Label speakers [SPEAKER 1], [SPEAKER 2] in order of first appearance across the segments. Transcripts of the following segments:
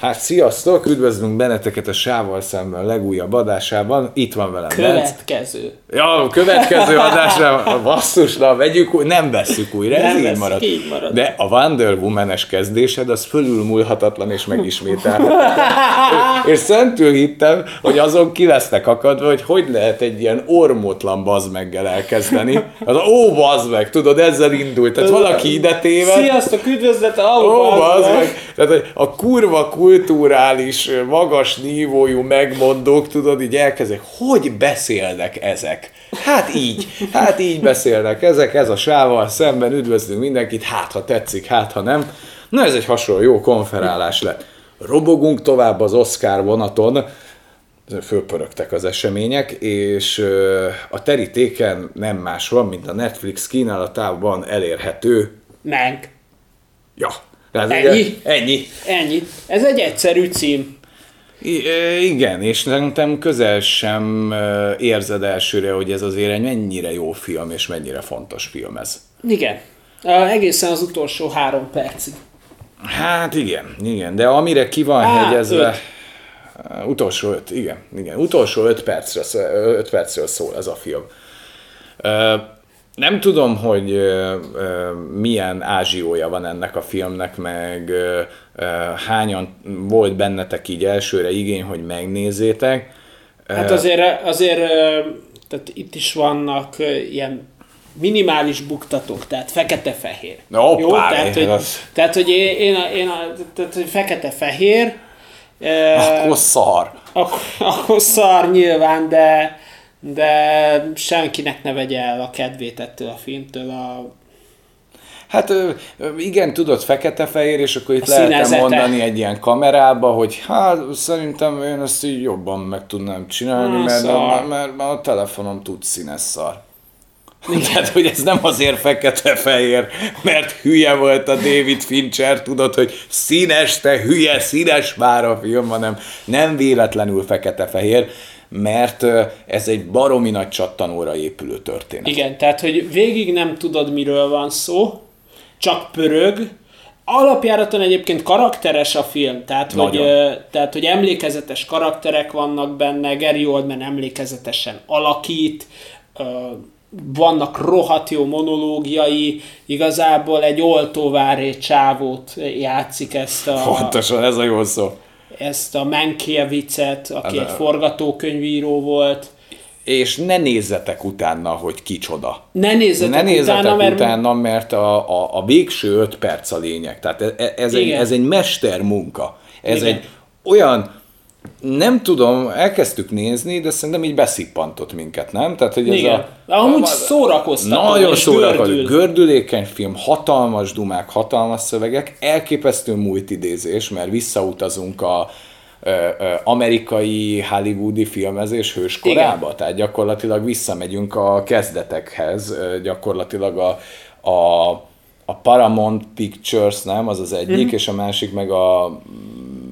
[SPEAKER 1] Hát sziasztok, üdvözlünk benneteket a Sával szemben legújabb adásában. Itt van velem.
[SPEAKER 2] Következő.
[SPEAKER 1] Ja, a következő adásra, basszus, na, vegyük nem vesszük újra, ez
[SPEAKER 2] Nem
[SPEAKER 1] így
[SPEAKER 2] vesszük,
[SPEAKER 1] marad.
[SPEAKER 2] így marad.
[SPEAKER 1] De a Wonder Woman-es kezdésed, az fölülmúlhatatlan és megismételhetetlen. és szentül hittem, hogy azon ki lesznek akadva, hogy hogy lehet egy ilyen ormótlan bazmeggel elkezdeni. Az ó, bazmeg, tudod, ezzel indult. Tehát valaki ide téved,
[SPEAKER 2] Sziasztok, üdvözlet
[SPEAKER 1] Ó, az meg. Tehát a kurva kulturális, magas nívójú megmondók, tudod, így elkezdek, hogy beszélnek ezek? Hát így, hát így beszélnek ezek, ez a sával szemben üdvözlünk mindenkit, hát ha tetszik, hát ha nem. Na ez egy hasonló jó konferálás lett. Robogunk tovább az Oscar vonaton, fölpörögtek az események, és a terítéken nem más van, mint a Netflix kínálatában elérhető
[SPEAKER 2] Meg.
[SPEAKER 1] Ja. Tehát
[SPEAKER 2] Ennyi?
[SPEAKER 1] ugye- Ennyi.
[SPEAKER 2] Ennyi. Ez egy egyszerű cím.
[SPEAKER 1] I- igen, és szerintem közel sem érzed elsőre, hogy ez azért egy mennyire jó film, és mennyire fontos film ez.
[SPEAKER 2] Igen. Egészen az utolsó három percig.
[SPEAKER 1] Hát igen, igen, de amire ki van
[SPEAKER 2] Á,
[SPEAKER 1] hegyezve,
[SPEAKER 2] öt.
[SPEAKER 1] Utolsó öt, igen, igen, utolsó öt, percre, öt percről szól ez a film. Nem tudom, hogy ö, ö, milyen ázsiója van ennek a filmnek, meg ö, ö, hányan volt bennetek így elsőre igény, hogy megnézzétek.
[SPEAKER 2] Hát azért, azért tehát itt is vannak ilyen minimális buktatók, tehát fekete-fehér.
[SPEAKER 1] Hoppá,
[SPEAKER 2] Jó? Tehát, hogy,
[SPEAKER 1] az-
[SPEAKER 2] tehát, hogy én, én, a, én a, tehát, hogy fekete-fehér,
[SPEAKER 1] Akkor szar.
[SPEAKER 2] akkor, akkor szar nyilván, de, de senkinek ne vegye el a kedvét ettől a filmtől. A,
[SPEAKER 1] Hát igen, tudod, fekete-fehér, és akkor itt
[SPEAKER 2] A
[SPEAKER 1] lehetem
[SPEAKER 2] színezete.
[SPEAKER 1] mondani egy ilyen kamerába, hogy hát szerintem én ezt így jobban meg tudnám csinálni,
[SPEAKER 2] Na,
[SPEAKER 1] mert,
[SPEAKER 2] szar.
[SPEAKER 1] mert, mert a telefonom tud színes szar. Tehát, hogy ez nem azért fekete-fehér, mert hülye volt a David Fincher, tudod, hogy színes, te hülye, színes már a film, hanem nem véletlenül fekete-fehér, mert ez egy baromi nagy csattanóra épülő történet.
[SPEAKER 2] igen, tehát hogy végig nem tudod, miről van szó, csak pörög. Alapjáraton egyébként karakteres a film, tehát hogy,
[SPEAKER 1] Nagyon.
[SPEAKER 2] ö, tehát hogy emlékezetes karakterek vannak benne, Gary Oldman emlékezetesen alakít, vannak rohadt jó monológiai, igazából egy oltóváré csávót játszik ezt a,
[SPEAKER 1] Pontosan, ez a jó szó.
[SPEAKER 2] Ezt a Mankiewicz-et, aki
[SPEAKER 1] Az
[SPEAKER 2] egy
[SPEAKER 1] a-
[SPEAKER 2] forgatókönyvíró volt.
[SPEAKER 1] És ne nézzetek utána, hogy kicsoda.
[SPEAKER 2] Ne nézzetek,
[SPEAKER 1] Ne nézzetek
[SPEAKER 2] utána, mert
[SPEAKER 1] utána, mert a, a, a végső öt perc a lényeg. Tehát e- e- ez, egy, ez egy mestermunka. Ez
[SPEAKER 2] Igen.
[SPEAKER 1] egy olyan, nem tudom, elkezdtük nézni, de szerintem így beszippantott minket, nem? Tehát, hogy ez
[SPEAKER 2] Igen.
[SPEAKER 1] a,
[SPEAKER 2] Amúgy szórakoztató,
[SPEAKER 1] nagyon
[SPEAKER 2] és
[SPEAKER 1] szórakozó,
[SPEAKER 2] gördül.
[SPEAKER 1] gördülékeny film, hatalmas dumák, hatalmas szövegek, elképesztő múltidézés, mert visszautazunk a ö, ö, amerikai hollywoodi filmezés hőskorába, tehát gyakorlatilag visszamegyünk a kezdetekhez, gyakorlatilag a, a, a Paramount Pictures, nem, az az egyik,
[SPEAKER 2] Mhm.
[SPEAKER 1] és a másik meg a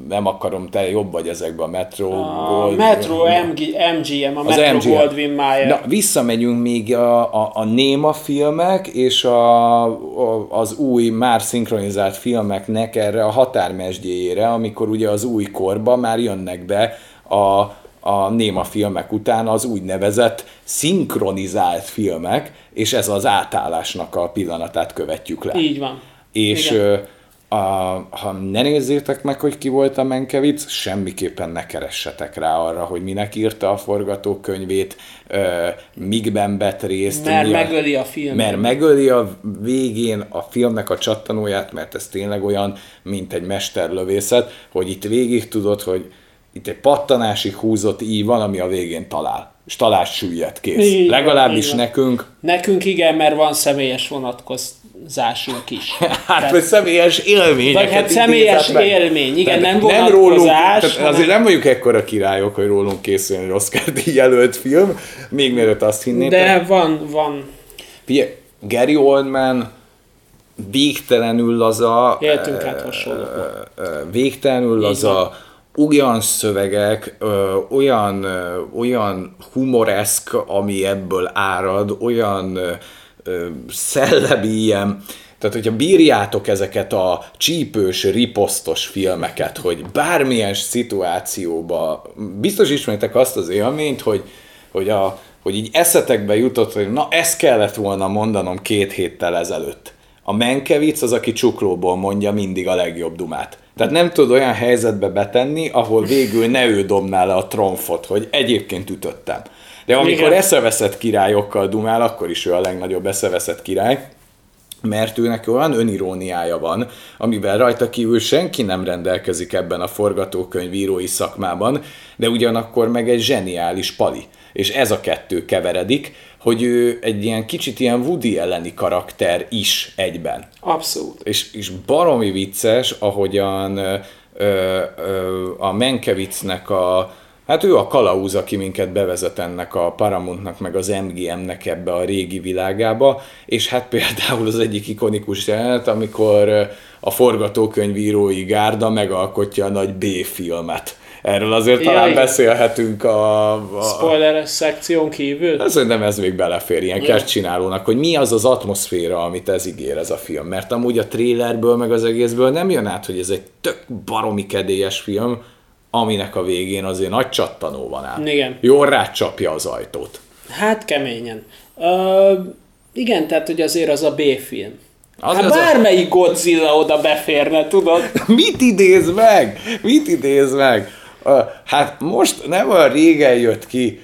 [SPEAKER 1] nem akarom, te jobb vagy ezekben a Metro
[SPEAKER 2] A
[SPEAKER 1] Gold-
[SPEAKER 2] Metro MG, MGM, a Metro
[SPEAKER 1] MGM.
[SPEAKER 2] Goldwyn Mayer.
[SPEAKER 1] Na, visszamegyünk még a, a, a néma filmek és a, a, az új, már szinkronizált filmeknek erre a határmesdjéjére, amikor ugye az új korba már jönnek be a, a néma filmek után az úgynevezett szinkronizált filmek, és ez az átállásnak a pillanatát követjük le.
[SPEAKER 2] Így van.
[SPEAKER 1] És
[SPEAKER 2] Igen.
[SPEAKER 1] A, ha ne nézzétek meg, hogy ki volt a Menkevic, semmiképpen ne keressetek rá arra, hogy minek írta a forgatókönyvét, ö, mikben vett részt.
[SPEAKER 2] Mert
[SPEAKER 1] mi a-
[SPEAKER 2] megöli a filmet.
[SPEAKER 1] Mert megöli a végén a filmnek a csattanóját, mert ez tényleg olyan, mint egy mesterlövészet, hogy itt végig tudod, hogy itt egy pattanásig húzott íj van, ami a végén talál. És talál süllyed, kész.
[SPEAKER 2] Van,
[SPEAKER 1] Legalábbis
[SPEAKER 2] van.
[SPEAKER 1] nekünk
[SPEAKER 2] Nekünk igen, mert van személyes vonatkozásunk is.
[SPEAKER 1] Hát, vagy személyes élmény.
[SPEAKER 2] Vagy hát személyes élmény, igen, nem
[SPEAKER 1] rólunk,
[SPEAKER 2] vonatkozás,
[SPEAKER 1] tehát
[SPEAKER 2] hanem-
[SPEAKER 1] azért nem vagyunk ekkora királyok, hogy rólunk készül egy Oscar jelölt film, még mielőtt azt hinnétek.
[SPEAKER 2] De van, van.
[SPEAKER 1] Figyelj, Gary Oldman végtelenül laza,
[SPEAKER 2] Éltünk át
[SPEAKER 1] ö, végtelenül laza, olyan szövegek, ö, olyan, ö, olyan humoreszk, ami ebből árad, olyan ö, szellemi ilyen Tehát, hogyha bírjátok ezeket a csípős, riposztos filmeket, hogy bármilyen szituációba, biztos ismeritek azt az élményt, hogy, hogy, a, hogy így eszetekbe jutott, hogy na ezt kellett volna mondanom két héttel ezelőtt. A Menkevic az, aki csuklóból mondja mindig a legjobb dumát. Tehát nem tud olyan helyzetbe betenni, ahol végül ne ő dobná le a tromfot, hogy egyébként ütöttem. De amikor Igen. eszeveszett királyokkal dumál, akkor is ő a legnagyobb eszeveszett király mert őnek olyan öniróniája van, amivel rajta kívül senki nem rendelkezik ebben a forgatókönyvírói szakmában, de ugyanakkor meg egy zseniális pali. És ez a kettő keveredik, hogy ő egy ilyen kicsit ilyen Woody elleni karakter is egyben.
[SPEAKER 2] Abszolút.
[SPEAKER 1] És, és baromi vicces, ahogyan ö, ö, a Menkevicnek a Hát ő a kalauz, aki minket bevezet ennek a Paramountnak, meg az MGM-nek ebbe a régi világába, és hát például az egyik ikonikus jelenet, amikor a forgatókönyvírói gárda megalkotja a nagy B-filmet. Erről azért Jaj. talán beszélhetünk a... a
[SPEAKER 2] Spoileres szekción kívül?
[SPEAKER 1] Szerintem ez még belefér ilyen ja. csinálónak, hogy mi az az atmoszféra, amit ez ígér ez a film. Mert amúgy a trailerből, meg az egészből nem jön át, hogy ez egy tök baromi kedélyes film, aminek a végén azért nagy csattanó van át.
[SPEAKER 2] Igen.
[SPEAKER 1] Jól rácsapja az ajtót.
[SPEAKER 2] Hát keményen. Uh, igen, tehát hogy azért az a B-film. Az hát az bármelyik a... Godzilla oda beférne, tudod?
[SPEAKER 1] Mit idéz meg? Mit idéz meg? Uh, hát most nem olyan régen jött ki,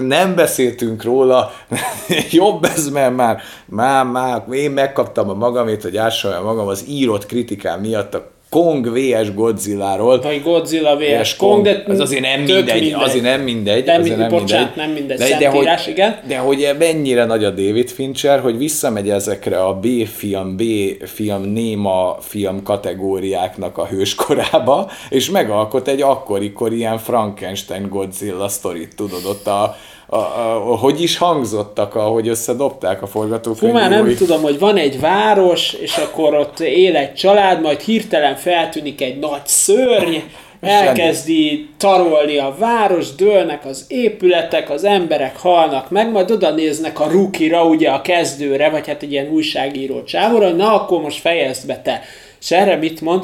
[SPEAKER 1] nem beszéltünk róla, jobb ez, mert már, már, már én megkaptam a magamét, hogy ássaljam magam az írott kritikám miatt a Kong vs. Godzilla-ról.
[SPEAKER 2] Vagy Godzilla vs. Kong, de
[SPEAKER 1] az azért nem mindegy, mindegy, azért nem mindegy.
[SPEAKER 2] Nem, azért nem bocsánat, mindegy. nem mindegy, de, de hogy, igen.
[SPEAKER 1] De hogy mennyire nagy a David Fincher, hogy visszamegy ezekre a B-film, B-film, néma film kategóriáknak a hőskorába, és megalkot egy akkori ilyen Frankenstein Godzilla sztorit, tudod, ott a, a, a, hogy is hangzottak, ahogy összedobták a forgatókönyvírói.
[SPEAKER 2] Fú, már nem tudom, hogy van egy város, és akkor ott él egy család, majd hirtelen feltűnik egy nagy szörny, elkezdi tarolni a város, dőlnek az épületek, az emberek halnak meg, majd oda néznek a rukira, ugye a kezdőre, vagy hát egy ilyen újságíró csávóra, na akkor most fejezd be te. És erre mit mond?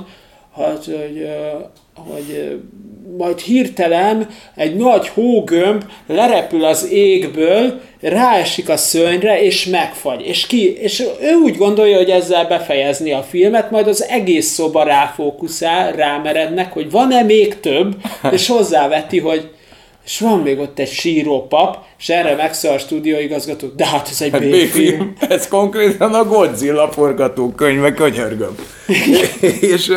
[SPEAKER 2] Hát, hogy, hogy majd hirtelen egy nagy hógömb lerepül az égből, ráesik a szörnyre, és megfagy. És, ki, és ő úgy gondolja, hogy ezzel befejezni a filmet, majd az egész szoba ráfókuszál, rámerednek, hogy van-e még több, és hozzáveti, hogy és van még ott egy síró pap, és erre megszól a stúdióigazgató, de hát ez egy hát B-film.
[SPEAKER 1] Ez konkrétan a Godzilla forgatókönyve, könyörgöm. és,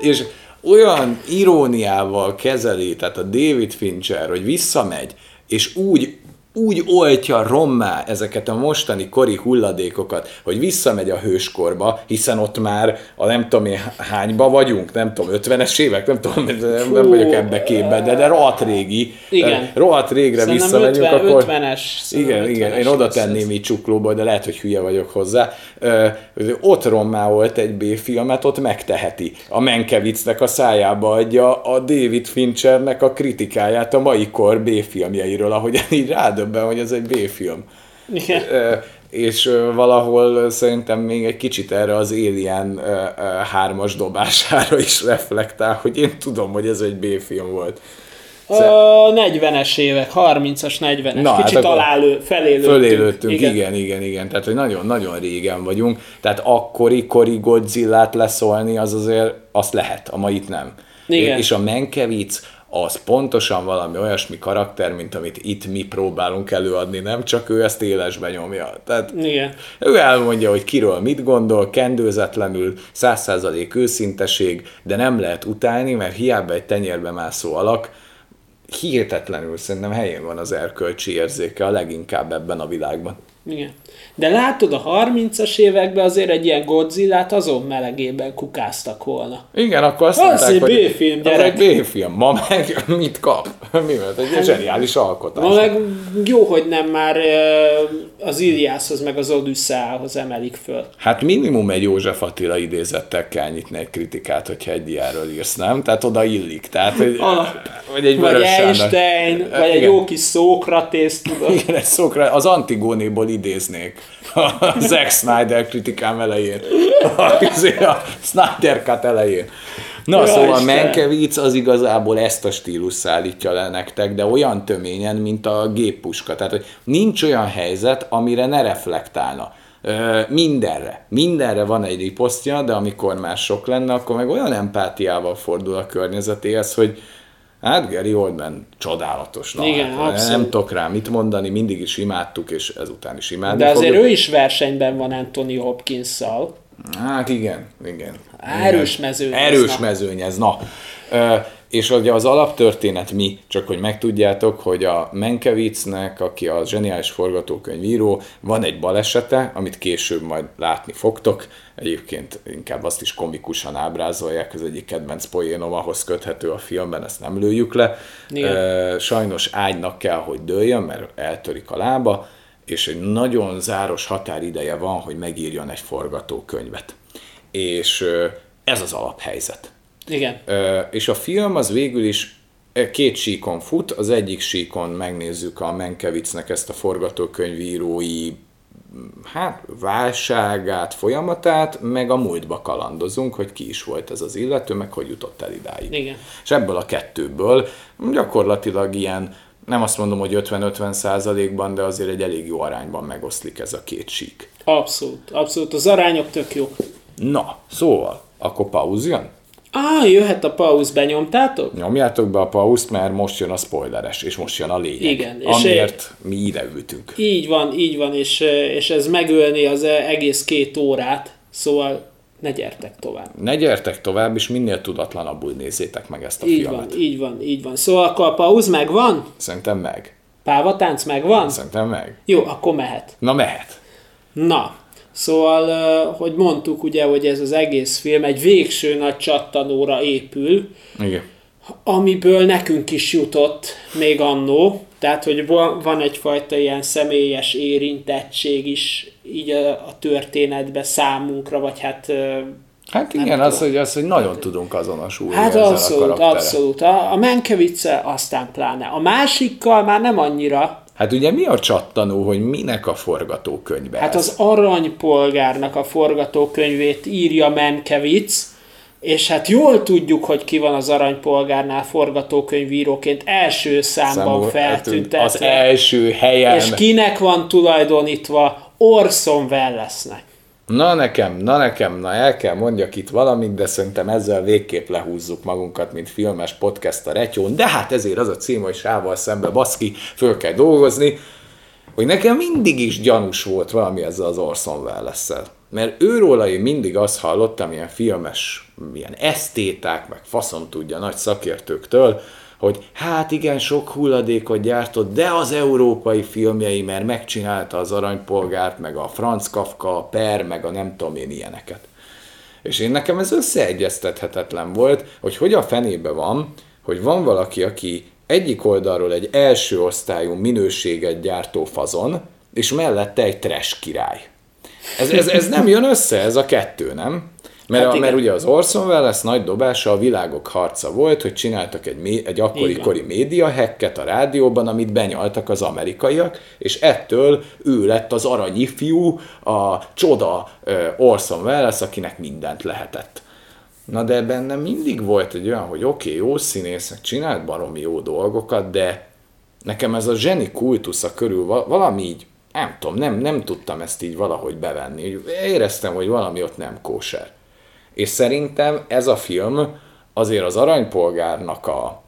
[SPEAKER 1] és olyan iróniával kezeli, tehát a David Fincher, hogy visszamegy, és úgy úgy oltja rommá ezeket a mostani kori hulladékokat, hogy visszamegy a hőskorba, hiszen ott már a nem tudom én hányba vagyunk, nem tudom, 50-es évek, nem tudom, Fú, nem vagyok ebbe képbe, de, de rohadt régi.
[SPEAKER 2] Igen.
[SPEAKER 1] Rohadt régre Szerintem visszamegyünk,
[SPEAKER 2] 50, akkor... 50-es.
[SPEAKER 1] Igen, 50-es igen, én oda tenném így csuklóba, de lehet, hogy hülye vagyok hozzá. Ott rommá volt egy B-filmet, ott megteheti. A Menkevicnek a szájába adja a David Finchernek a kritikáját a mai kor B-filmjeiről, ahogy így rád döbben, hogy ez egy B-film.
[SPEAKER 2] Igen.
[SPEAKER 1] És valahol szerintem még egy kicsit erre az Alien hármas dobására is reflektál, hogy én tudom, hogy ez egy B-film volt.
[SPEAKER 2] A 40-es évek, 30-as, 40-es, Na, kicsit hát alálő, felélőttünk.
[SPEAKER 1] Fölélőttünk, igen. igen, igen, igen. Tehát, hogy nagyon-nagyon régen vagyunk. Tehát akkori, kori Godzilla-t leszólni, az azért, azt lehet, a mait nem. Igen. És a Menkevic, az pontosan valami olyasmi karakter, mint amit itt mi próbálunk előadni, nem csak ő ezt élesbe nyomja. Tehát
[SPEAKER 2] Igen.
[SPEAKER 1] ő elmondja, hogy kiről mit gondol, kendőzetlenül, százszázalék őszinteség, de nem lehet utálni, mert hiába egy tenyérbe mászó alak, hihetetlenül szerintem helyén van az erkölcsi érzéke a leginkább ebben a világban.
[SPEAKER 2] Igen. De látod, a 30-as években azért egy ilyen Godzilla-t azon melegében kukáztak volna.
[SPEAKER 1] Igen, akkor azt
[SPEAKER 2] mondták, egy hogy B-film,
[SPEAKER 1] gyerek. Egy B-film. Ma meg mit kap? Mi volt? Egy hát, zseniális alkotás.
[SPEAKER 2] Ma meg jó, hogy nem már az Iliászhoz meg az Odüsszeához emelik föl.
[SPEAKER 1] Hát minimum egy József Attila idézettel kell nyitni egy kritikát, hogyha egy ilyenről írsz, nem? Tehát oda illik. Tehát, hogy,
[SPEAKER 2] vagy egy vagy Einstein, vagy egy jó kis Szókratész, tudod.
[SPEAKER 1] Igen, egy Szókratész. Az Antigónéból idéznék a Zack Snyder kritikám elején, a, a Snyder Cut elején. Na, ja, szóval Isten. Menkevic az igazából ezt a stílus szállítja le nektek, de olyan töményen, mint a géppuska. Tehát, hogy nincs olyan helyzet, amire ne reflektálna. mindenre. Mindenre van egy riposztja, de amikor már sok lenne, akkor meg olyan empátiával fordul a környezetéhez, hogy Hát Gary Oldman csodálatos. Na, Igen, hát, Nem tudok rá mit mondani, mindig is imádtuk, és ezután is imádni
[SPEAKER 2] De azért fogjuk. ő is versenyben van Anthony Hopkins-szal.
[SPEAKER 1] Hát igen, igen.
[SPEAKER 2] Erős mezőny.
[SPEAKER 1] Erős mezőny ez, na. És ugye az alaptörténet mi, csak hogy megtudjátok, hogy a Menkevicnek, aki a zseniális forgatókönyvíró, van egy balesete, amit később majd látni fogtok. Egyébként inkább azt is komikusan ábrázolják, az egyik kedvenc poénom ahhoz köthető a filmben, ezt nem lőjük le. Igen. Sajnos ágynak kell, hogy dőljön, mert eltörik a lába, és egy nagyon záros határideje van, hogy megírjon egy forgatókönyvet. És ez az alaphelyzet.
[SPEAKER 2] Igen.
[SPEAKER 1] És a film az végül is két síkon fut, az egyik síkon megnézzük a Menkevicnek ezt a forgatókönyvírói hát, válságát, folyamatát, meg a múltba kalandozunk, hogy ki is volt ez az illető, meg hogy jutott el idáig.
[SPEAKER 2] Igen.
[SPEAKER 1] És ebből a kettőből gyakorlatilag ilyen, nem azt mondom, hogy 50-50 százalékban, de azért egy elég jó arányban megoszlik ez a két sík.
[SPEAKER 2] Abszolút, abszolút. Az arányok tök jó.
[SPEAKER 1] Na, szóval, akkor pauz jön?
[SPEAKER 2] Á, jöhet a pauz, benyomtátok?
[SPEAKER 1] Nyomjátok be a pauzt, mert most jön a spoileres, és most jön a lényeg. Igen. És amiért mi ide ültünk.
[SPEAKER 2] Így van, így van, és, és ez megölni az egész két órát, szóval ne gyertek tovább.
[SPEAKER 1] Ne gyertek tovább, és minél tudatlanabbul nézzétek meg ezt a
[SPEAKER 2] így
[SPEAKER 1] filmet.
[SPEAKER 2] Van, így van, így van. Szóval akkor a pauz megvan?
[SPEAKER 1] Szerintem meg.
[SPEAKER 2] Pávatánc megvan?
[SPEAKER 1] Szerintem meg.
[SPEAKER 2] Jó, akkor mehet.
[SPEAKER 1] Na mehet.
[SPEAKER 2] Na, Szóval, hogy mondtuk ugye, hogy ez az egész film egy végső nagy csattanóra épül,
[SPEAKER 1] Igen.
[SPEAKER 2] amiből nekünk is jutott még annó, tehát, hogy van egyfajta ilyen személyes érintettség is így a, a történetbe számunkra, vagy hát
[SPEAKER 1] Hát igen, az hogy, az, hogy nagyon tudunk azonosulni
[SPEAKER 2] Hát abszolút, a abszolút. A, a Menkevice aztán pláne. A másikkal már nem annyira,
[SPEAKER 1] Hát ugye mi a csattanó, hogy minek a forgatókönyve
[SPEAKER 2] Hát ez? az aranypolgárnak a forgatókönyvét írja Menkevic, és hát jól tudjuk, hogy ki van az aranypolgárnál forgatókönyvíróként első számban feltüntetve.
[SPEAKER 1] Az első helyen.
[SPEAKER 2] És kinek van tulajdonítva Orson Wellesnek.
[SPEAKER 1] Na nekem, na nekem, na el kell mondjak itt valamit, de szerintem ezzel végképp lehúzzuk magunkat, mint filmes podcast a retyón, de hát ezért az a cím, hogy sával szembe baszki, föl kell dolgozni, hogy nekem mindig is gyanús volt valami ezzel az Orson welles. Mert őróla én mindig azt hallottam, ilyen filmes, ilyen esztéták, meg faszom tudja, nagy szakértőktől, hogy hát igen, sok hulladékot gyártott, de az európai filmjei, mert megcsinálta az Aranypolgárt, meg a Franz Kafka, a Per, meg a nem tudom én ilyeneket. És én nekem ez összeegyeztethetetlen volt, hogy hogy a fenébe van, hogy van valaki, aki egyik oldalról egy első osztályú minőséget gyártó fazon, és mellette egy trash király. Ez, ez, ez nem jön össze, ez a kettő, nem? Mert, hát a, mert ugye az Orson Welles nagy dobása a világok harca volt, hogy csináltak egy, egy akkori kori média hacket a rádióban, amit benyaltak az amerikaiak, és ettől ő lett az aranyifjú, a csoda Orson Welles, akinek mindent lehetett. Na de bennem mindig volt egy olyan, hogy oké, okay, jó színésznek csinált baromi jó dolgokat, de nekem ez a zseni kultusza körül valami így, nem tudom, nem, nem tudtam ezt így valahogy bevenni. Éreztem, hogy valami ott nem kóser. És szerintem ez a film azért az aranypolgárnak a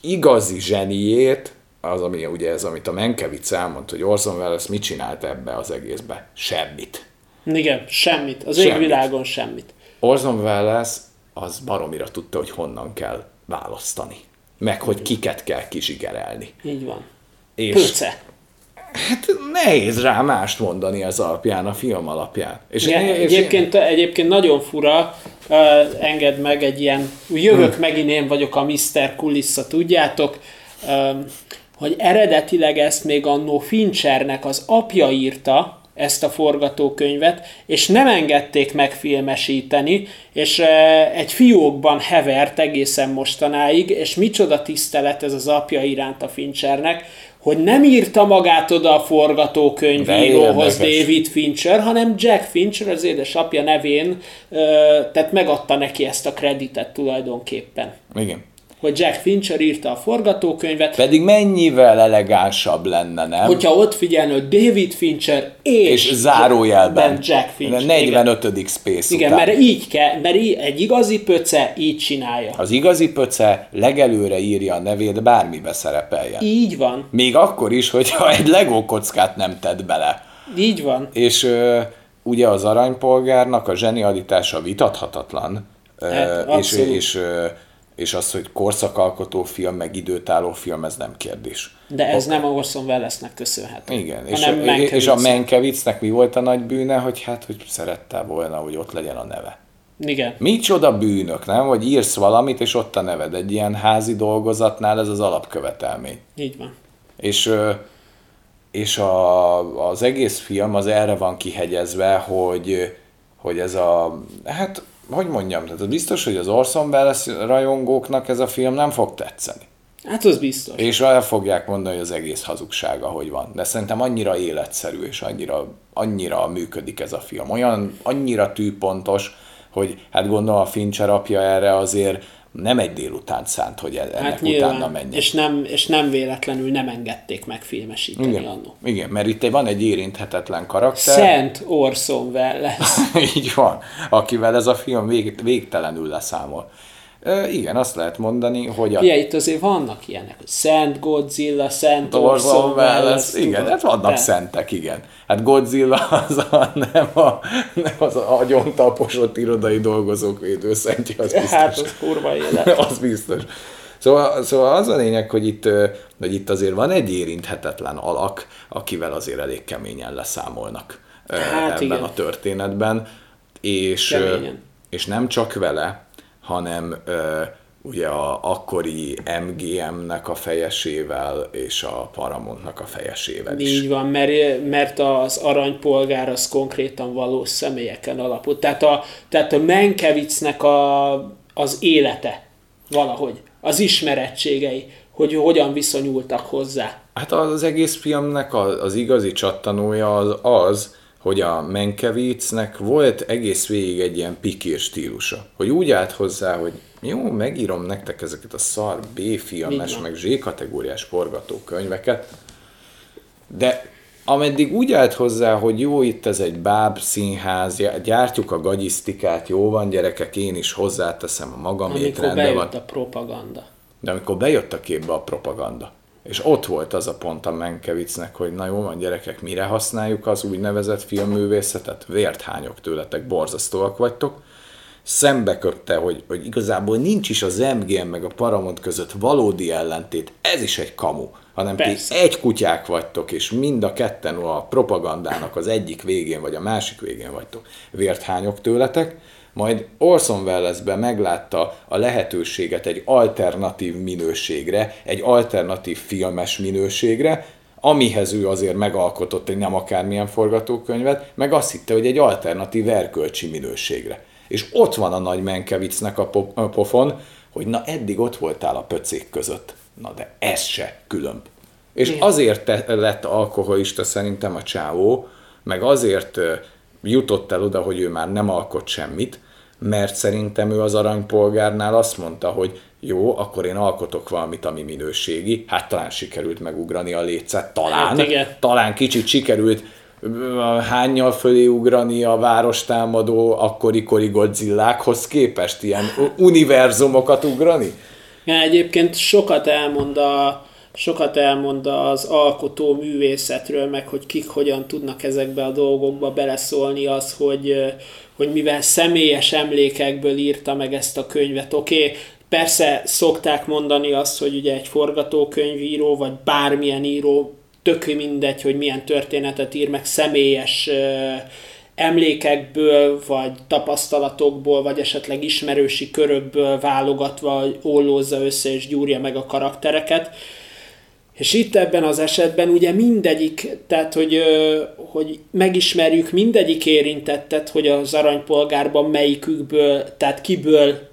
[SPEAKER 1] igazi zseniét, az, ami ugye ez, amit a Menkevic elmond, hogy Orson Welles mit csinált ebbe az egészbe? Semmit.
[SPEAKER 2] Igen, semmit. Az semmit. égvilágon semmit.
[SPEAKER 1] Orson Welles az baromira tudta, hogy honnan kell választani. Meg, hogy kiket kell kizsigerelni.
[SPEAKER 2] Így van. És, Pöce.
[SPEAKER 1] Hát nehéz rá mást mondani az alapján, a film alapján.
[SPEAKER 2] És Igen, én, és egyébként, én... egyébként nagyon fura, uh, enged meg egy ilyen, jövök hmm. megint én vagyok a Mr. Kulissa, tudjátok, um, hogy eredetileg ezt még annó Finchernek az apja írta, ezt a forgatókönyvet, és nem engedték megfilmesíteni, és egy fiókban hevert egészen mostanáig, és micsoda tisztelet ez az apja iránt a Finchernek, hogy nem írta magát oda a forgatókönyvíróhoz David Fincher, hanem Jack Fincher az édesapja nevén, tehát megadta neki ezt a kreditet tulajdonképpen.
[SPEAKER 1] Igen
[SPEAKER 2] hogy Jack Fincher írta a forgatókönyvet.
[SPEAKER 1] Pedig mennyivel elegánsabb lenne, nem?
[SPEAKER 2] Hogyha ott figyelni, hogy David Fincher és,
[SPEAKER 1] és zárójelben
[SPEAKER 2] Jack Fincher.
[SPEAKER 1] 45. Igen. Space
[SPEAKER 2] Igen, után. mert így kell, mert így, egy igazi pöce így csinálja.
[SPEAKER 1] Az igazi pöce legelőre írja a nevét, bármibe szerepeljen.
[SPEAKER 2] Így van.
[SPEAKER 1] Még akkor is, hogyha egy Lego kockát nem tett bele.
[SPEAKER 2] Így van.
[SPEAKER 1] És ö, ugye az aranypolgárnak a zsenialitása vitathatatlan, hát, ö, és, és ö, és az, hogy korszakalkotó film, meg időtálló film, ez nem kérdés.
[SPEAKER 2] De ez nem a Orson Wellesnek köszönhető.
[SPEAKER 1] Igen, és, a, és a Menkevicnek mi volt a nagy bűne, hogy hát, hogy szerette volna, hogy ott legyen a neve.
[SPEAKER 2] Igen.
[SPEAKER 1] Micsoda bűnök, nem? Hogy írsz valamit, és ott a neved. Egy ilyen házi dolgozatnál ez az alapkövetelmény.
[SPEAKER 2] Így van.
[SPEAKER 1] És, és a, az egész film az erre van kihegyezve, hogy, hogy ez a, hát hogy mondjam, tehát biztos, hogy az Orson Welles rajongóknak ez a film nem fog tetszeni.
[SPEAKER 2] Hát az biztos.
[SPEAKER 1] És el fogják mondani, hogy az egész hazugsága, hogy van. De szerintem annyira életszerű, és annyira, annyira működik ez a film. Olyan, annyira tűpontos, hogy hát gondolom a Fincher apja erre azért nem egy délután szánt, hogy ennek hát nyilván, utána menjen.
[SPEAKER 2] És nem, és nem véletlenül nem engedték meg filmesíteni
[SPEAKER 1] Igen,
[SPEAKER 2] annó.
[SPEAKER 1] Igen, mert itt van egy érinthetetlen karakter.
[SPEAKER 2] Szent Orson Welles.
[SPEAKER 1] Így van, akivel ez a film vég, végtelenül leszámol. Igen, azt lehet mondani, hogy...
[SPEAKER 2] A... Igen, itt azért vannak ilyenek, hogy Szent Godzilla, Szent Orson, Orson Welles.
[SPEAKER 1] Igen, hát vannak de... szentek, igen. Hát Godzilla az a, nem, a, nem az a agyon taposott irodai dolgozók védőszentje, az biztos.
[SPEAKER 2] Hát az kurva élet.
[SPEAKER 1] az biztos. Szóval, szóval az a lényeg, hogy itt, hogy itt azért van egy érinthetetlen alak, akivel azért elég keményen leszámolnak hát ebben igen. a történetben. És, és nem csak vele, hanem ugye a akkori MGM-nek a fejesével és a Paramountnak a fejesével
[SPEAKER 2] is. Így van, mert, mert az aranypolgár az konkrétan valós személyeken alapul. Tehát a, tehát a Menkevicnek a, az élete valahogy, az ismerettségei, hogy hogyan viszonyultak hozzá.
[SPEAKER 1] Hát az egész filmnek az, az igazi csattanója az az, hogy a Menkevicnek volt egész végig egy ilyen pikír stílusa. Hogy úgy állt hozzá, hogy jó, megírom nektek ezeket a szar B-filmes, meg Z-kategóriás forgatókönyveket, de ameddig úgy állt hozzá, hogy jó, itt ez egy báb színház, gyártjuk a gagyisztikát, jó van gyerekek, én is hozzáteszem a magamét,
[SPEAKER 2] Amikor rendben bejött van. a propaganda.
[SPEAKER 1] De amikor bejött a képbe a propaganda, és ott volt az a pont a Menkevicnek, hogy na jó van gyerekek, mire használjuk az úgynevezett filmművészetet? Vért hányok tőletek, borzasztóak vagytok, szembe köpte, hogy, hogy igazából nincs is az MGM meg a Paramount között valódi ellentét, ez is egy kamu, hanem Persze. ti egy kutyák vagytok, és mind a ketten a propagandának az egyik végén vagy a másik végén vagytok, vért hányok tőletek, majd Orson Wellesben meglátta a lehetőséget egy alternatív minőségre, egy alternatív filmes minőségre, amihez ő azért megalkotott egy nem akármilyen forgatókönyvet, meg azt hitte, hogy egy alternatív erkölcsi minőségre. És ott van a nagy Menkevicnek a, po- a pofon, hogy na eddig ott voltál a pöcék között. Na de ez se különb. És Igen. azért lett alkoholista szerintem a csávó, meg azért jutott el oda, hogy ő már nem alkot semmit, mert szerintem ő az aranypolgárnál azt mondta, hogy jó, akkor én alkotok valamit, ami minőségi. Hát talán sikerült megugrani a lécet, talán. Hát igen. Talán kicsit sikerült hányjal fölé ugrani a várostámadó akkori-kori Godzillákhoz képest, ilyen univerzumokat ugrani?
[SPEAKER 2] Ja, egyébként sokat elmond a, sokat elmond az alkotó művészetről, meg hogy kik hogyan tudnak ezekbe a dolgokba beleszólni, az, hogy, hogy mivel személyes emlékekből írta meg ezt a könyvet, oké, okay, persze szokták mondani azt, hogy ugye egy forgatókönyvíró, vagy bármilyen író tök mindegy, hogy milyen történetet ír, meg személyes emlékekből, vagy tapasztalatokból, vagy esetleg ismerősi körökből válogatva ollózza össze és gyúrja meg a karaktereket. És itt ebben az esetben ugye mindegyik, tehát hogy, hogy megismerjük mindegyik érintettet, hogy az aranypolgárban melyikükből, tehát kiből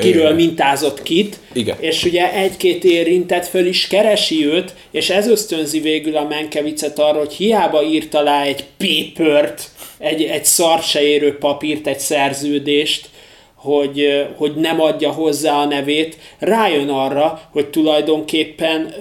[SPEAKER 2] kiről
[SPEAKER 1] Igen.
[SPEAKER 2] mintázott kit,
[SPEAKER 1] Igen.
[SPEAKER 2] és ugye egy-két érintett föl is keresi őt, és ez ösztönzi végül a Menkevicet arra, hogy hiába írt alá egy papert, egy, egy szart se érő papírt, egy szerződést, hogy, hogy nem adja hozzá a nevét, rájön arra, hogy tulajdonképpen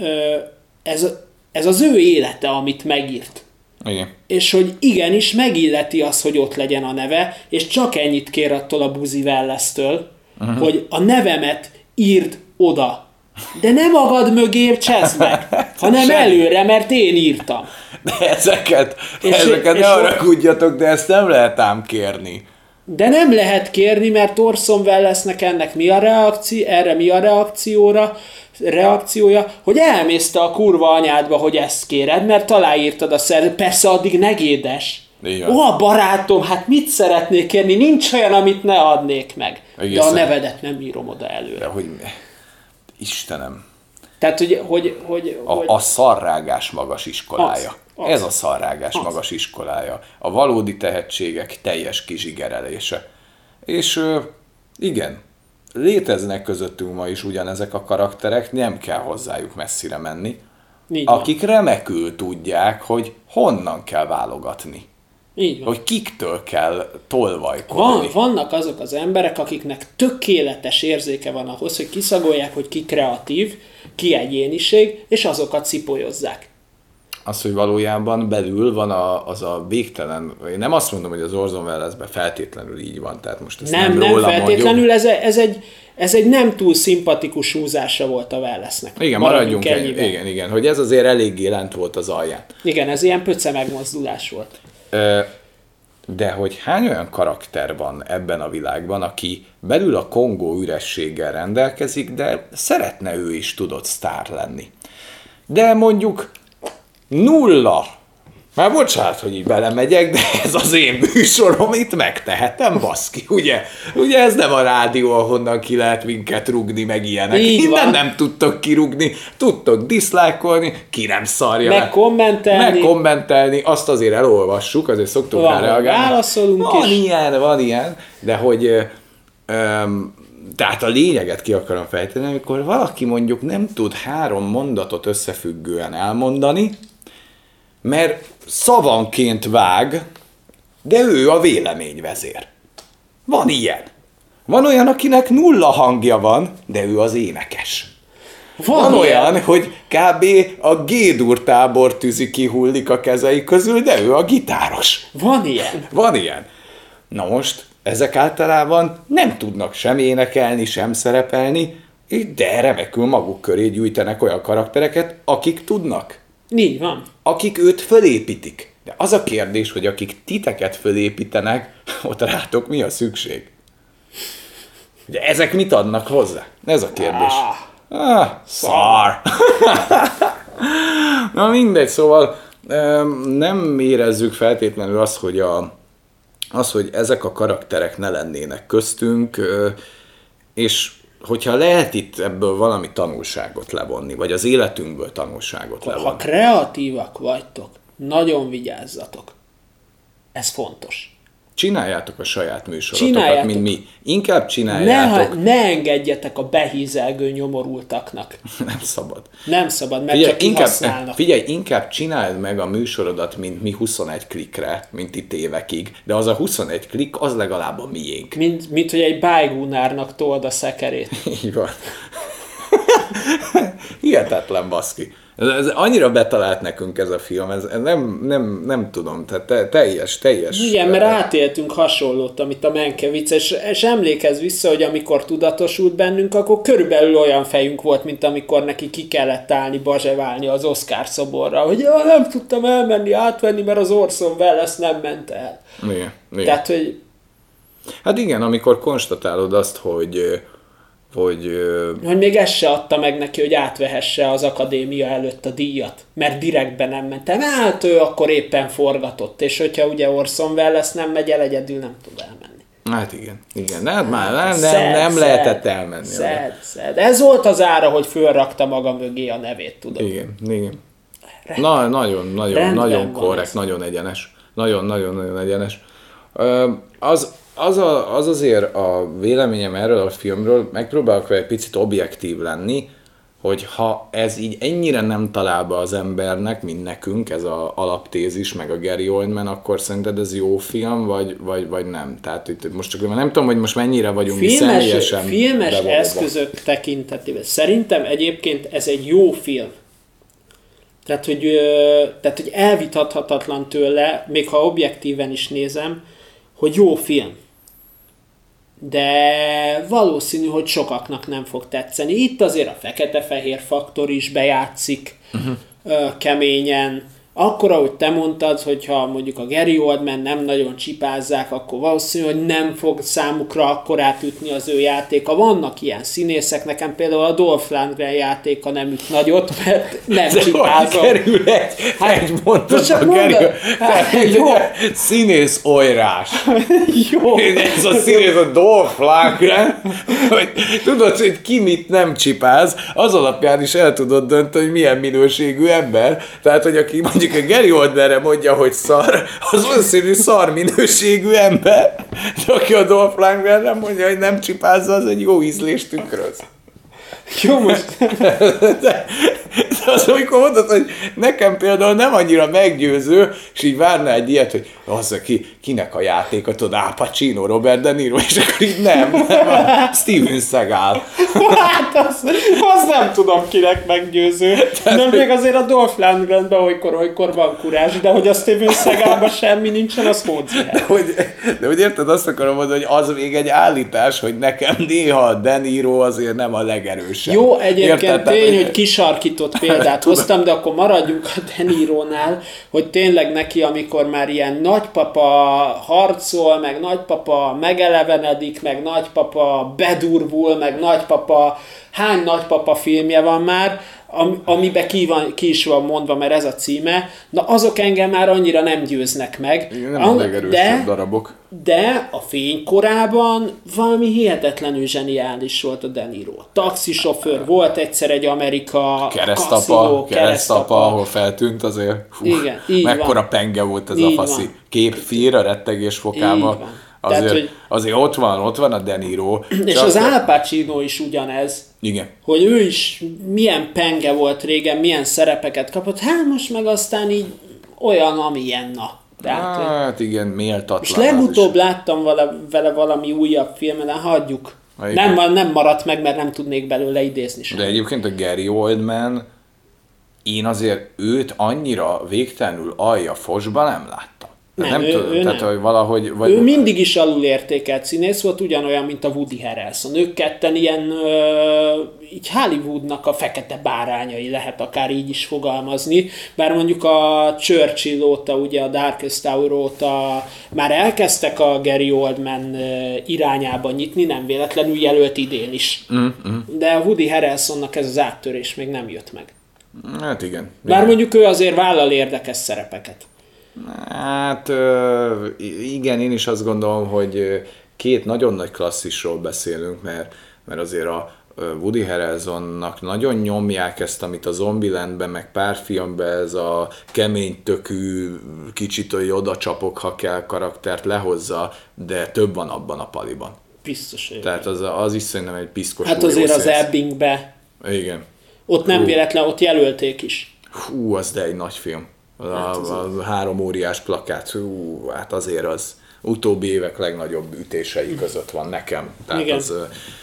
[SPEAKER 2] ez, ez az ő élete, amit megírt
[SPEAKER 1] Igen.
[SPEAKER 2] és hogy igenis megilleti az, hogy ott legyen a neve, és csak ennyit kér attól a buzi Wellesztől, uh-huh. hogy a nevemet írd oda. De nem magad mögé cseszd meg, hanem
[SPEAKER 1] Semmi.
[SPEAKER 2] előre, mert én írtam.
[SPEAKER 1] De ezeket,
[SPEAKER 2] És-
[SPEAKER 1] ezeket
[SPEAKER 2] és
[SPEAKER 1] ne haragudjatok, de ezt nem lehet ám kérni.
[SPEAKER 2] De nem lehet kérni, mert Orson Wellesnek ennek mi a reakció, erre mi a reakcióra, reakciója, hogy elmészte a kurva anyádba, hogy ezt kéred, mert aláírtad a szer... Persze addig negédes.
[SPEAKER 1] Van.
[SPEAKER 2] Ó, a barátom, hát mit szeretnék kérni? Nincs olyan, amit ne adnék meg. De a
[SPEAKER 1] Egészen.
[SPEAKER 2] nevedet nem írom oda előre.
[SPEAKER 1] De hogy... Istenem.
[SPEAKER 2] Tehát, hogy, hogy, hogy,
[SPEAKER 1] A,
[SPEAKER 2] hogy
[SPEAKER 1] a szarrágás magas iskolája.
[SPEAKER 2] Az, az.
[SPEAKER 1] Ez a szarrágás
[SPEAKER 2] Az.
[SPEAKER 1] magas iskolája. A valódi tehetségek teljes kizsigerelése. És igen, léteznek közöttünk ma is ugyanezek a karakterek, nem kell hozzájuk messzire menni,
[SPEAKER 2] így van.
[SPEAKER 1] akik remekül tudják, hogy honnan kell válogatni.
[SPEAKER 2] Így van.
[SPEAKER 1] Hogy kiktől kell tolvajkodni.
[SPEAKER 2] Van, vannak azok az emberek, akiknek tökéletes érzéke van ahhoz, hogy kiszagolják, hogy ki kreatív, ki egyéniség, és azokat szipolyozzák.
[SPEAKER 1] Az, hogy valójában belül van a, az a végtelen, én nem azt mondom, hogy az Orson Wellesben feltétlenül így van, tehát most ezt
[SPEAKER 2] Nem,
[SPEAKER 1] nem,
[SPEAKER 2] nem, feltétlenül,
[SPEAKER 1] mondjuk.
[SPEAKER 2] ez, ez, egy, ez egy nem túl szimpatikus húzása volt a Wellesnek.
[SPEAKER 1] Igen, maradjunk, ennyiben. igen, igen, hogy ez azért eléggé lent volt az alján.
[SPEAKER 2] Igen, ez ilyen pöce megmozdulás volt.
[SPEAKER 1] Ö, De hogy hány olyan karakter van ebben a világban, aki belül a Kongó ürességgel rendelkezik, de szeretne ő is tudott sztár lenni. De mondjuk nulla. Már bocsánat, hogy így belemegyek, de ez az én műsorom, itt megtehetem, baszki, ugye? Ugye ez nem a rádió, ahonnan ki lehet minket rugni, meg ilyenek.
[SPEAKER 2] Így
[SPEAKER 1] Innen
[SPEAKER 2] van.
[SPEAKER 1] nem tudtok kirugni, tudtok diszlájkolni, ki nem szarja le.
[SPEAKER 2] Meg kommentelni.
[SPEAKER 1] Meg kommentelni, azt azért elolvassuk, azért szoktunk
[SPEAKER 2] Van,
[SPEAKER 1] rá reagálni.
[SPEAKER 2] válaszolunk
[SPEAKER 1] Van
[SPEAKER 2] is.
[SPEAKER 1] ilyen, van ilyen, de hogy öm, tehát a lényeget ki akarom fejteni, amikor valaki mondjuk nem tud három mondatot összefüggően elmondani, mert szavanként vág, de ő a véleményvezér. Van ilyen. Van olyan, akinek nulla hangja van, de ő az énekes.
[SPEAKER 2] Van,
[SPEAKER 1] Van olyan, hogy kb. a G-dur tábor tűzi kihullik a kezei közül, de ő a gitáros.
[SPEAKER 2] Van ilyen.
[SPEAKER 1] Van ilyen. Na most, ezek általában nem tudnak sem énekelni, sem szerepelni, de remekül maguk köré gyűjtenek olyan karaktereket, akik tudnak.
[SPEAKER 2] Így van.
[SPEAKER 1] Akik őt fölépítik. De az a kérdés, hogy akik titeket fölépítenek, ott rátok mi a szükség? De ezek mit adnak hozzá? Ez a kérdés. Ah, szar. Na mindegy, szóval nem érezzük feltétlenül azt, hogy, a, az, hogy ezek a karakterek ne lennének köztünk, és hogyha lehet itt ebből valami tanulságot levonni, vagy az életünkből tanulságot
[SPEAKER 2] Ha
[SPEAKER 1] levonni.
[SPEAKER 2] kreatívak vagytok, nagyon vigyázzatok. Ez fontos.
[SPEAKER 1] Csináljátok a saját műsorotokat,
[SPEAKER 2] Csináljátok.
[SPEAKER 1] mint mi. Inkább
[SPEAKER 2] Ne,
[SPEAKER 1] csináljátok.
[SPEAKER 2] ne engedjetek a behízelgő nyomorultaknak.
[SPEAKER 1] Nem szabad.
[SPEAKER 2] Nem szabad, mert
[SPEAKER 1] Figyelj
[SPEAKER 2] csak
[SPEAKER 1] inkább, figyelj, inkább csináld meg a műsorodat, mint mi 21 klikre, mint itt évekig, de az a 21 klik, az legalább a miénk.
[SPEAKER 2] Mint, mint hogy egy bájgúnárnak told a szekerét.
[SPEAKER 1] Így van. Hihetetlen baszki. Ez, ez annyira betalált nekünk ez a film, ez ez nem, nem, nem tudom, tehát te, teljes, teljes.
[SPEAKER 2] Igen, mert átéltünk hasonlót, amit a Menkevic, és, és emlékezz vissza, hogy amikor tudatosult bennünk, akkor körülbelül olyan fejünk volt, mint amikor neki ki kellett állni, bazseválni az Oscar szoborra, hogy ja, nem tudtam elmenni, átvenni, mert az Orson Welles nem ment el.
[SPEAKER 1] Igen, igen.
[SPEAKER 2] Tehát, hogy
[SPEAKER 1] Hát igen, amikor konstatálod azt, hogy hogy
[SPEAKER 2] hogy még ezt se adta meg neki, hogy átvehesse az akadémia előtt a díjat, mert direktbe nem mentem. Hát ő akkor éppen forgatott, és hogyha ugye Orson Welles nem megy el, egyedül nem tud elmenni.
[SPEAKER 1] Hát igen, igen. De hát már nem, nem,
[SPEAKER 2] Szed,
[SPEAKER 1] nem
[SPEAKER 2] szed,
[SPEAKER 1] lehetett elmenni.
[SPEAKER 2] Szed, szed. Ez volt az ára, hogy fölrakta maga mögé a nevét, tudod.
[SPEAKER 1] Igen, igen. Na, nagyon, nagyon,
[SPEAKER 2] Rendben
[SPEAKER 1] nagyon korrekt, nagyon egyenes. Nagyon, nagyon, nagyon egyenes. Az, az, a, az azért a véleményem erről a filmről, megpróbálok egy picit objektív lenni, hogy ha ez így ennyire nem talál be az embernek, mint nekünk, ez a alaptézis, meg a Gary Oldman, akkor szerinted ez jó film, vagy, vagy, vagy nem? Tehát itt most csak nem tudom, hogy most mennyire vagyunk mi
[SPEAKER 2] Filmes,
[SPEAKER 1] személyesen
[SPEAKER 2] filmes
[SPEAKER 1] bevonva.
[SPEAKER 2] eszközök tekintetében. Szerintem egyébként ez egy jó film. Tehát hogy, tehát, hogy elvitathatatlan tőle, még ha objektíven is nézem, hogy jó film. De valószínű, hogy sokaknak nem fog tetszeni. Itt azért a fekete-fehér faktor is bejátszik uh-huh. keményen. Akkor, ahogy te mondtad, hogyha mondjuk a Gary Oldman nem nagyon csipázzák, akkor valószínű, hogy nem fog számukra akkorát ütni az ő játéka. Vannak ilyen színészek, nekem például a Dolph Lundgren játéka nem üt nagyot, mert nem
[SPEAKER 1] De
[SPEAKER 2] csipázom.
[SPEAKER 1] kerül egy,
[SPEAKER 2] Hát,
[SPEAKER 1] egy
[SPEAKER 2] csak mondom.
[SPEAKER 1] kerül.
[SPEAKER 2] Hát, jó.
[SPEAKER 1] Színész olyrás.
[SPEAKER 2] Jó.
[SPEAKER 1] Ez a színész a Dolph Lundgren, hogy tudod, hogy ki mit nem csipáz, az alapján is el tudod dönteni, hogy milyen minőségű ember. Tehát, hogy aki mondjuk a Gary Oldmanre mondja, hogy szar, az valószínű szar minőségű ember. De aki a Dolph Lundgrenre mondja, hogy nem csipázza, az egy jó ízlést tükröz.
[SPEAKER 2] Jó, most
[SPEAKER 1] De, de az, amikor mondod, hogy nekem például nem annyira meggyőző, és így várná egy ilyet, hogy az, aki, kinek a játéka, tudod, Al Pacino, Robert De Niro, és akkor így nem, nem a Steven Seagal.
[SPEAKER 2] Hát az, az nem tudom kinek meggyőző. De még azért a Dolph Lundgrenben olykor, olykor van kurázs, de hogy a Steven Seagalban semmi nincsen, az hódzihet.
[SPEAKER 1] Hogy, de hogy érted, azt akarom mondani, hogy az még egy állítás, hogy nekem néha a De Niro azért nem a legerősebb.
[SPEAKER 2] Jó, egyébként
[SPEAKER 1] Érted?
[SPEAKER 2] Tény, hogy kisarkított példát hoztam, de akkor maradjunk a De Niro-nál, hogy tényleg neki, amikor már ilyen nagypapa harcol, meg nagypapa megelevenedik, meg nagypapa bedurvul, meg nagypapa, hány nagypapa filmje van már, am- amiben ki, van, ki is van mondva, mert ez a címe, na azok engem már annyira nem győznek meg.
[SPEAKER 1] Igen, nem a legerősebb
[SPEAKER 2] de,
[SPEAKER 1] darabok.
[SPEAKER 2] de a fénykorában valami hihetetlenül zseniális volt a De Niro. Taxisofőr, volt egyszer egy Amerika,
[SPEAKER 1] Keresztapa,
[SPEAKER 2] kaszinó,
[SPEAKER 1] keresztapa, ahol feltűnt azért. Hú,
[SPEAKER 2] Igen, így
[SPEAKER 1] mekkora
[SPEAKER 2] van.
[SPEAKER 1] penge volt ez
[SPEAKER 2] Így
[SPEAKER 1] a faszi.
[SPEAKER 2] van.
[SPEAKER 1] Képfír a rettegés fokába.
[SPEAKER 2] Van. Tehát,
[SPEAKER 1] Azért,
[SPEAKER 2] hogy-
[SPEAKER 1] azért ott van, ott van a De Niro.
[SPEAKER 2] És az Al Pacino is ugyanez,
[SPEAKER 1] Igen.
[SPEAKER 2] hogy ő is milyen penge volt régen, milyen szerepeket kapott, hát most meg aztán így olyan, amilyen na. Tehát,
[SPEAKER 1] Hát igen, méltatlan.
[SPEAKER 2] és legutóbb láttam vele, vele valami újabb filmet, de hagyjuk. Nem, nem maradt meg, mert nem tudnék belőle idézni sem.
[SPEAKER 1] De egyébként a Gary Oldman, én azért őt annyira végtelenül alja fosba nem láttam.
[SPEAKER 2] Nem,
[SPEAKER 1] nem
[SPEAKER 2] ő-
[SPEAKER 1] tudom,
[SPEAKER 2] ő
[SPEAKER 1] tehát
[SPEAKER 2] nem.
[SPEAKER 1] hogy valahogy... Vagy,
[SPEAKER 2] Ő mindig is alul értékelt színész volt, ugyanolyan, mint a Woody Harrelson. Ők ketten ilyen ö, így Hollywoodnak a fekete bárányai lehet akár így is fogalmazni, bár mondjuk a Churchill óta, ugye a Darkest Hour óta már elkezdtek a Gary Oldman irányába nyitni, nem véletlenül jelölt idén is.
[SPEAKER 1] Mm,
[SPEAKER 2] De a Woody Harrelsonnak ez az áttörés még nem jött meg.
[SPEAKER 1] Hát igen.
[SPEAKER 2] Bár
[SPEAKER 1] igen.
[SPEAKER 2] mondjuk ő azért vállal érdekes szerepeket.
[SPEAKER 1] Hát igen, én is azt gondolom, hogy két nagyon nagy klasszisról beszélünk, mert, mert azért a Woody Harrelsonnak nagyon nyomják ezt, amit a Zombielandben, meg pár filmben ez a kemény tökű, kicsit hogy oda csapok, ha kell karaktert lehozza, de több van abban a paliban.
[SPEAKER 2] Biztos, hogy
[SPEAKER 1] Tehát az, az is szerintem egy piszkos
[SPEAKER 2] Hát azért az. Ebbingbe
[SPEAKER 1] Igen.
[SPEAKER 2] Ott nem véletlen, ott jelölték is.
[SPEAKER 1] Hú, az de egy nagy film. A, a, a három óriás plakát, hú, hát azért az utóbbi évek legnagyobb ütései között van nekem. Tehát
[SPEAKER 2] Igen.
[SPEAKER 1] az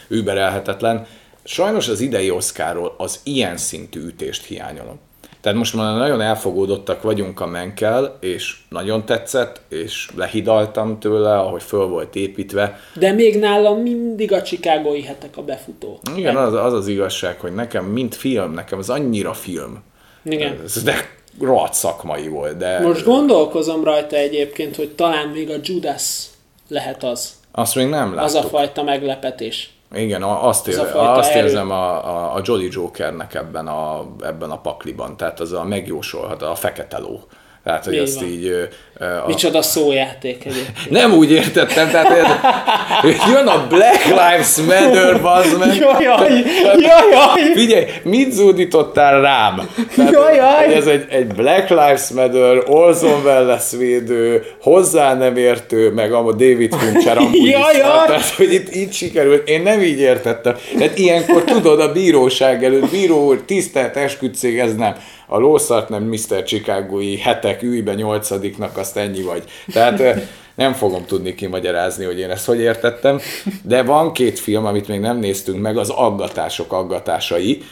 [SPEAKER 1] überelhetetlen. Sajnos az idei Oscarról az ilyen szintű ütést hiányolom. Tehát most már nagyon elfogódottak vagyunk a menkel, és nagyon tetszett, és lehidaltam tőle, ahogy föl volt építve.
[SPEAKER 2] De még nálam mindig a Chicagói hetek a befutó.
[SPEAKER 1] Igen, az az, az igazság, hogy nekem, mint film, nekem az annyira film.
[SPEAKER 2] Igen.
[SPEAKER 1] Ez de rohadt szakmai volt, de...
[SPEAKER 2] Most gondolkozom rajta egyébként, hogy talán még a Judas lehet az.
[SPEAKER 1] Azt még nem láttuk.
[SPEAKER 2] Az a fajta meglepetés.
[SPEAKER 1] Igen, azt,
[SPEAKER 2] Az a
[SPEAKER 1] ér, azt érzem a, a, a Jolly Jokernek ebben a, ebben a pakliban, tehát az a megjósolhat, a fekete ló. Tehát, hogy
[SPEAKER 2] Így
[SPEAKER 1] azt
[SPEAKER 2] van.
[SPEAKER 1] így... a,
[SPEAKER 2] Micsoda szójáték egyébként.
[SPEAKER 1] nem úgy értettem, tehát érted, jön a Black Lives Matter, bazd meg.
[SPEAKER 2] Jajaj, jajaj!
[SPEAKER 1] Figyelj, mit zúdítottál rám? Tehát,
[SPEAKER 2] Jajjaj!
[SPEAKER 1] hogy ez egy, egy Black Lives Matter, Orson Welles védő, hozzá nem értő, meg a David Fincher amúgy van. Tehát, hogy itt így sikerült, én nem így értettem. Tehát ilyenkor tudod, a bíróság előtt, bíró úr, tisztelt esküdtség, ez nem. A lószart nem Mr. Chicagói hetek ülj be nyolcadiknak, azt ennyi vagy. Tehát eh, nem fogom tudni kimagyarázni, hogy én ezt hogy értettem, de van két film, amit még nem néztünk meg, az aggatások aggatásai.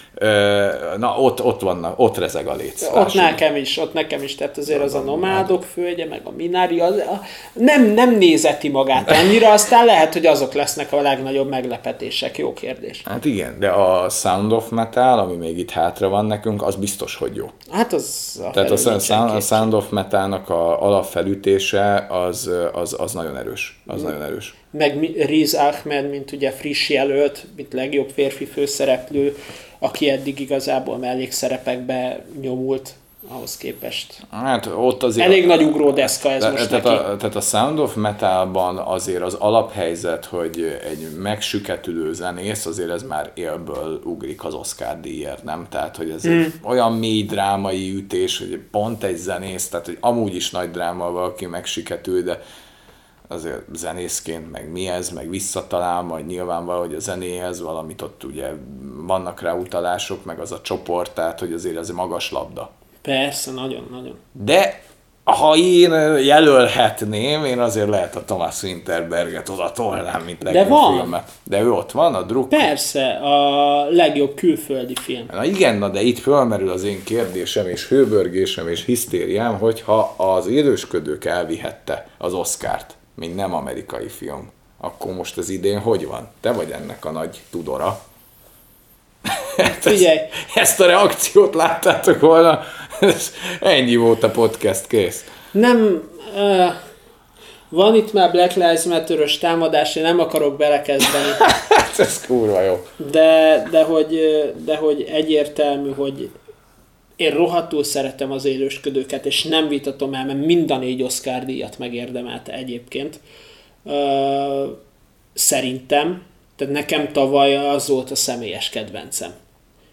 [SPEAKER 1] Na, ott, ott vannak, ott rezeg a léc.
[SPEAKER 2] Ott nekem is, ott nekem is, tehát azért az a nomádok földje, meg a minári, az, a, nem, nem nézeti magát annyira, aztán lehet, hogy azok lesznek a legnagyobb meglepetések. Jó kérdés.
[SPEAKER 1] Hát igen, de a Sound of Metal, ami még itt hátra van nekünk, az biztos, hogy jó.
[SPEAKER 2] Hát az a
[SPEAKER 1] Tehát a, Sound- a. Sound of Metalnak a alapfelütése az, az, az nagyon erős. Az nagyon erős.
[SPEAKER 2] Meg Riz Ahmed, mint ugye friss jelölt, mint legjobb férfi főszereplő, aki eddig igazából mellékszerepekbe nyomult ahhoz képest.
[SPEAKER 1] Hát ott azért...
[SPEAKER 2] Elég nagy ugródeszka ez
[SPEAKER 1] Te-
[SPEAKER 2] most
[SPEAKER 1] tehát,
[SPEAKER 2] neki.
[SPEAKER 1] a, tehát a Sound of Metalban azért az alaphelyzet, hogy egy megsüketülő zenész, azért ez már élből ugrik az Oscar díjért, nem? Tehát, hogy ez
[SPEAKER 2] Hmm.
[SPEAKER 1] egy olyan mély drámai ütés, hogy pont egy zenész, tehát hogy amúgy is nagy dráma valaki megsüketül, de azért zenészként, meg mi ez, meg visszatalál, majd nyilván valahogy a zenéhez valamit ott ugye vannak rá utalások, meg az a csoport, tehát hogy azért ez magas labda.
[SPEAKER 2] Persze, nagyon-nagyon.
[SPEAKER 1] De ha én jelölhetném, én azért lehet a Thomas Winterberget oda tolnám, mint legjobb
[SPEAKER 2] van.
[SPEAKER 1] filmet. De ő ott van, a druk.
[SPEAKER 2] Persze, a legjobb külföldi film.
[SPEAKER 1] Na igen, na de itt fölmerül az én kérdésem, és hőbörgésem, és hisztériám, hogyha az élősködők elvihette az Oscárt, mint nem amerikai film, akkor most az idén hogy van? Te vagy ennek a nagy tudora. Hát
[SPEAKER 2] Figyelj.
[SPEAKER 1] Ezt, ezt a reakciót láttátok volna? Ez Ennyi volt a podcast, kész.
[SPEAKER 2] Nem, uh, van itt már Black Lives matter támadás, én nem akarok belekezdeni,
[SPEAKER 1] Hát ez kurva jó.
[SPEAKER 2] de, de, hogy, de hogy egyértelmű, hogy én rohadtul szeretem az élősködőket, és nem vitatom el, mert mind a négy Oscar díjat megérdemelte egyébként. Szerintem, tehát nekem tavaly az volt a személyes kedvencem.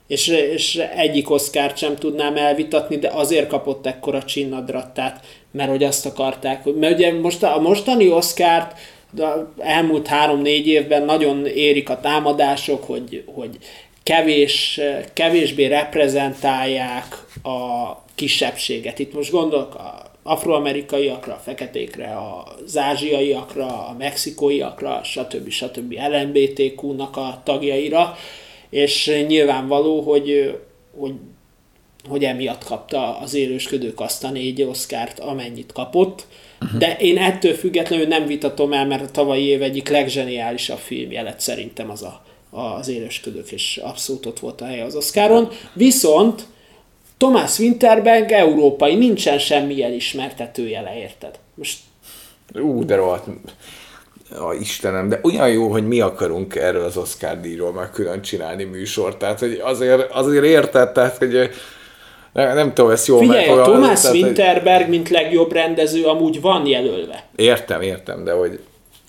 [SPEAKER 2] És, és egyik oszkárt sem tudnám elvitatni, de azért kapott ekkora csinnadrattát, mert hogy azt akarták, hogy, mert ugye most a mostani oszkárt de elmúlt három-négy évben nagyon érik a támadások, hogy, hogy kevés, kevésbé reprezentálják a kisebbséget. Itt most gondolok a afroamerikaiakra, a feketékre, az ázsiaiakra, a mexikóiakra, stb. stb. LMBTQ-nak a tagjaira, és nyilvánvaló, hogy, hogy, hogy emiatt kapta az élősködők azt a négy oszkárt, amennyit kapott. De én ettől függetlenül nem vitatom el, mert a tavalyi év egyik legzseniálisabb filmje lett szerintem az a, az élősködők, és abszolút ott volt a helye az Oscaron. Viszont Thomas Winterberg európai, nincsen semmi elismertetőjele, érted? Most
[SPEAKER 1] Ú, de rohadt. A Istenem, de olyan jó, hogy mi akarunk erről az Oscar díjról már külön csinálni műsort. Tehát, hogy azért, azért érted, tehát, hogy nem, nem tudom, ezt jól
[SPEAKER 2] figyelj, a Thomas
[SPEAKER 1] tehát,
[SPEAKER 2] Winterberg, mint legjobb rendező, amúgy van jelölve.
[SPEAKER 1] Értem, értem, de hogy,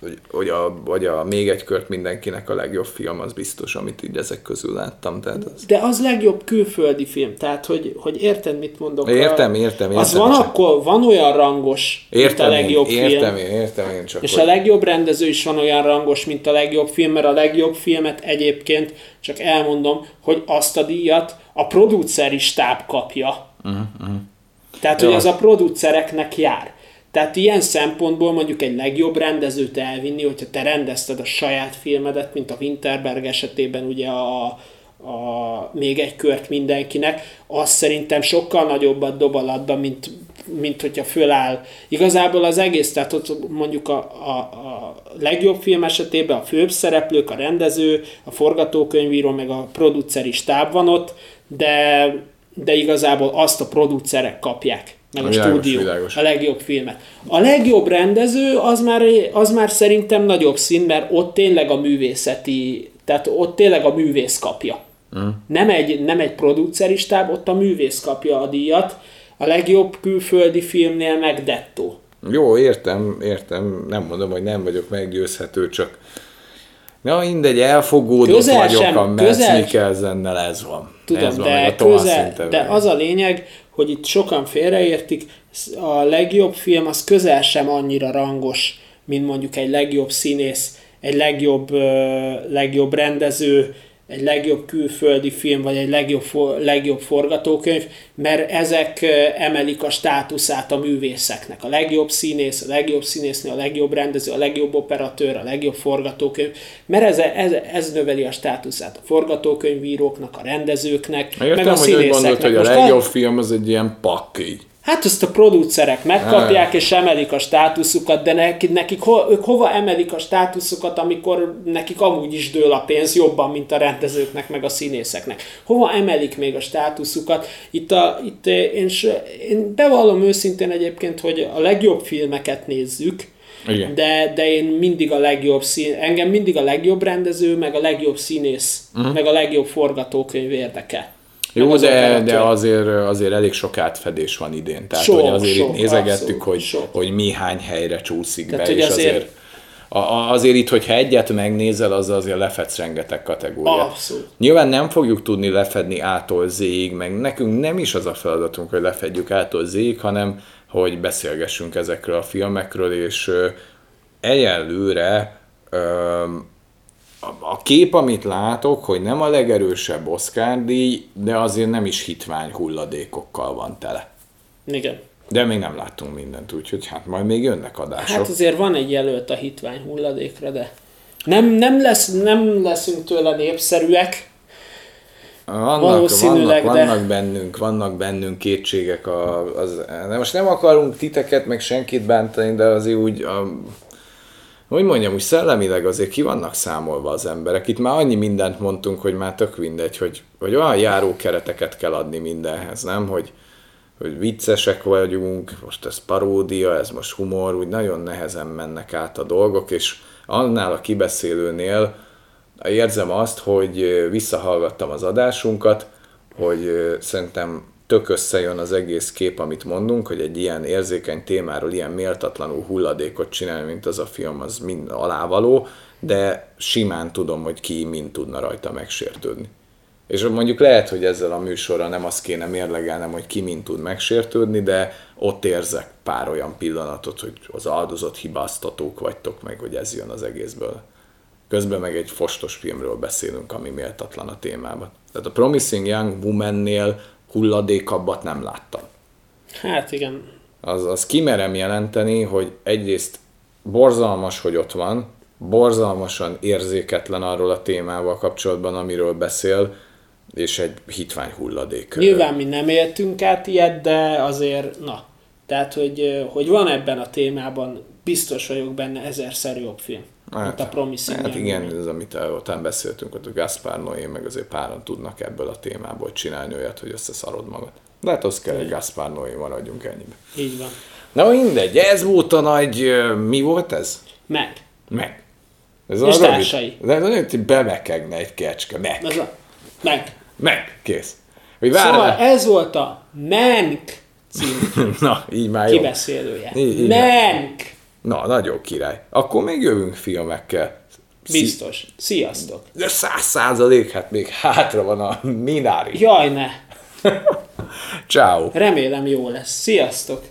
[SPEAKER 1] hogy, hogy, a, hogy a még egy kört mindenkinek a legjobb film, az biztos, amit így ezek közül láttam. Tehát az...
[SPEAKER 2] De az legjobb külföldi film, tehát hogy, hogy érted, mit mondok?
[SPEAKER 1] Értem,
[SPEAKER 2] A-
[SPEAKER 1] értem,
[SPEAKER 2] Az
[SPEAKER 1] értem,
[SPEAKER 2] van
[SPEAKER 1] csak-
[SPEAKER 2] akkor, van olyan rangos,
[SPEAKER 1] Értem,
[SPEAKER 2] mint a legjobb
[SPEAKER 1] én, értem
[SPEAKER 2] film.
[SPEAKER 1] én, értem én, csak
[SPEAKER 2] És
[SPEAKER 1] hogy...
[SPEAKER 2] a legjobb rendező is van olyan rangos, mint a legjobb film, mert a legjobb filmet egyébként, csak elmondom, hogy azt a díjat a produceri stáb kapja. Uh-huh. Tehát, hogy
[SPEAKER 1] Jó.
[SPEAKER 2] az a producereknek jár. Tehát ilyen szempontból mondjuk egy legjobb rendezőt elvinni, hogyha te rendezted a saját filmedet, mint a Winterberg esetében ugye a, a még egy kört mindenkinek, az szerintem sokkal nagyobbat dob alatba, mint, mint hogyha föláll. Igazából az egész, tehát ott mondjuk a, a, a legjobb film esetében a főbb szereplők, a rendező, a forgatókönyvíró, meg a produceri stáb van ott, de, de igazából azt a producerek kapják, meg a
[SPEAKER 1] Világos,
[SPEAKER 2] stúdió,
[SPEAKER 1] világos.
[SPEAKER 2] a legjobb filmet. A legjobb rendező az már, az már szerintem nagyobb szín, mert ott tényleg a művészeti, tehát ott tényleg a művész kapja. Mm. Nem, egy, nem egy produceri stáb, ott a művész kapja a díjat, a legjobb külföldi filmnél meg Detto.
[SPEAKER 1] Jó, értem, értem, nem mondom, hogy nem vagyok meggyőzhető, csak Na mindegy, elfogódott közel vagyok sem, a Metz Mikkelsennel, ez van.
[SPEAKER 2] Tudom, de, közel, de az a lényeg, hogy itt sokan félreértik, a legjobb film az közel sem annyira rangos, mint mondjuk egy legjobb színész, egy legjobb, legjobb rendező, egy legjobb külföldi film, vagy egy legjobb, legjobb forgatókönyv, mert ezek emelik a státuszát a művészeknek. A legjobb színész, a legjobb színésznő, a legjobb rendező, a legjobb operatőr, a legjobb forgatókönyv, mert ez, ez, ez növeli a státuszát a forgatókönyvíróknak, a rendezőknek,
[SPEAKER 1] Értem, meg a színészeknek. Hogy gondolt, hogy a legjobb film az egy ilyen pakk így.
[SPEAKER 2] Hát ezt a producerek megkapják és emelik a státuszukat, de nekik, nekik ho, ők hova emelik a státuszukat, amikor nekik amúgy is dől a pénz jobban, mint a rendezőknek, meg a színészeknek. Hova emelik még a státuszukat? Itt, a, itt én, én bevallom őszintén egyébként, hogy a legjobb filmeket nézzük, igen. De, de én mindig a legjobb szín, engem mindig a legjobb rendező, meg a legjobb színész, uh-huh. meg a legjobb forgatókönyv érdekel.
[SPEAKER 1] Jó, de, de azért, azért elég sok átfedés van idén. Tehát sok, hogy azért sok, itt nézegettük, abszolút, hogy, sok. hogy mi hány helyre csúszik Tehát, be, és azért, azért azért itt, hogyha egyet megnézel, az azért lefedsz rengeteg kategóriát.
[SPEAKER 2] Abszolút.
[SPEAKER 1] Nyilván nem fogjuk tudni lefedni ától zéig, meg nekünk nem is az a feladatunk, hogy lefedjük ától zéig, hanem hogy beszélgessünk ezekről a filmekről, és egyelőre a kép, amit látok, hogy nem a legerősebb Oscar díj, de azért nem is hitvány hulladékokkal van tele.
[SPEAKER 2] Igen.
[SPEAKER 1] De még nem láttunk mindent, úgyhogy hát majd még jönnek adások.
[SPEAKER 2] Hát azért van egy jelölt a hitvány hulladékra, de nem, nem, lesz, nem leszünk tőle népszerűek.
[SPEAKER 1] Vannak, vannak, de... vannak bennünk, vannak bennünk kétségek. A, az, de most nem akarunk titeket, meg senkit bántani, de azért úgy a, hogy mondjam, úgy szellemileg azért ki vannak számolva az emberek. Itt már annyi mindent mondtunk, hogy már tök mindegy, hogy, hogy olyan járó kereteket kell adni mindenhez, nem? Hogy, hogy viccesek vagyunk, most ez paródia, ez most humor, úgy nagyon nehezen mennek át a dolgok, és annál a kibeszélőnél érzem azt, hogy visszahallgattam az adásunkat, hogy szerintem tök összejön az egész kép, amit mondunk, hogy egy ilyen érzékeny témáról ilyen méltatlanul hulladékot csinálni, mint az a film, az mind alávaló, de simán tudom, hogy ki mind tudna rajta megsértődni. És mondjuk lehet, hogy ezzel a műsorral nem azt kéne mérlegelnem, hogy ki mind tud megsértődni, de ott érzek pár olyan pillanatot, hogy az áldozott hibáztatók vagytok meg, hogy ez jön az egészből. Közben meg egy fostos filmről beszélünk, ami méltatlan a témában. Tehát a Promising Young Woman-nél hulladékabbat nem láttam.
[SPEAKER 2] Hát igen.
[SPEAKER 1] Az, az kimerem jelenteni, hogy egyrészt borzalmas, hogy ott van, borzalmasan érzéketlen arról a témával kapcsolatban, amiről beszél, és egy hitvány hulladék.
[SPEAKER 2] Nyilván mi nem éltünk át ilyet, de azért, na, tehát, hogy, hogy van ebben a témában, biztos vagyok benne ezerszer jobb film. Hát, a Promising
[SPEAKER 1] hát igen, ez amit után beszéltünk, hogy a Gaspar Noé, meg azért páran tudnak ebből a témából csinálni olyat, hogy összeszarod magad. De hát az kell, hogy Gaspar Noé maradjunk ennyibe.
[SPEAKER 2] Így van.
[SPEAKER 1] Na mindegy, ez volt a nagy, mi volt ez?
[SPEAKER 2] Meg.
[SPEAKER 1] Meg.
[SPEAKER 2] Ez És társai.
[SPEAKER 1] De ez olyan, hogy bemekegne egy kecske. Meg.
[SPEAKER 2] Ez a, meg.
[SPEAKER 1] Meg. Kész.
[SPEAKER 2] Hogy szóval ez volt a Menk című
[SPEAKER 1] Na, így már jó.
[SPEAKER 2] Kibeszélője. Így, így Menk.
[SPEAKER 1] Na, nagyon király. Akkor még jövünk filmekkel.
[SPEAKER 2] Biztos. Sziasztok.
[SPEAKER 1] De száz százalék, hát még hátra van a Minari.
[SPEAKER 2] Jaj, ne.
[SPEAKER 1] Ciao.
[SPEAKER 2] Remélem jó lesz. Sziasztok.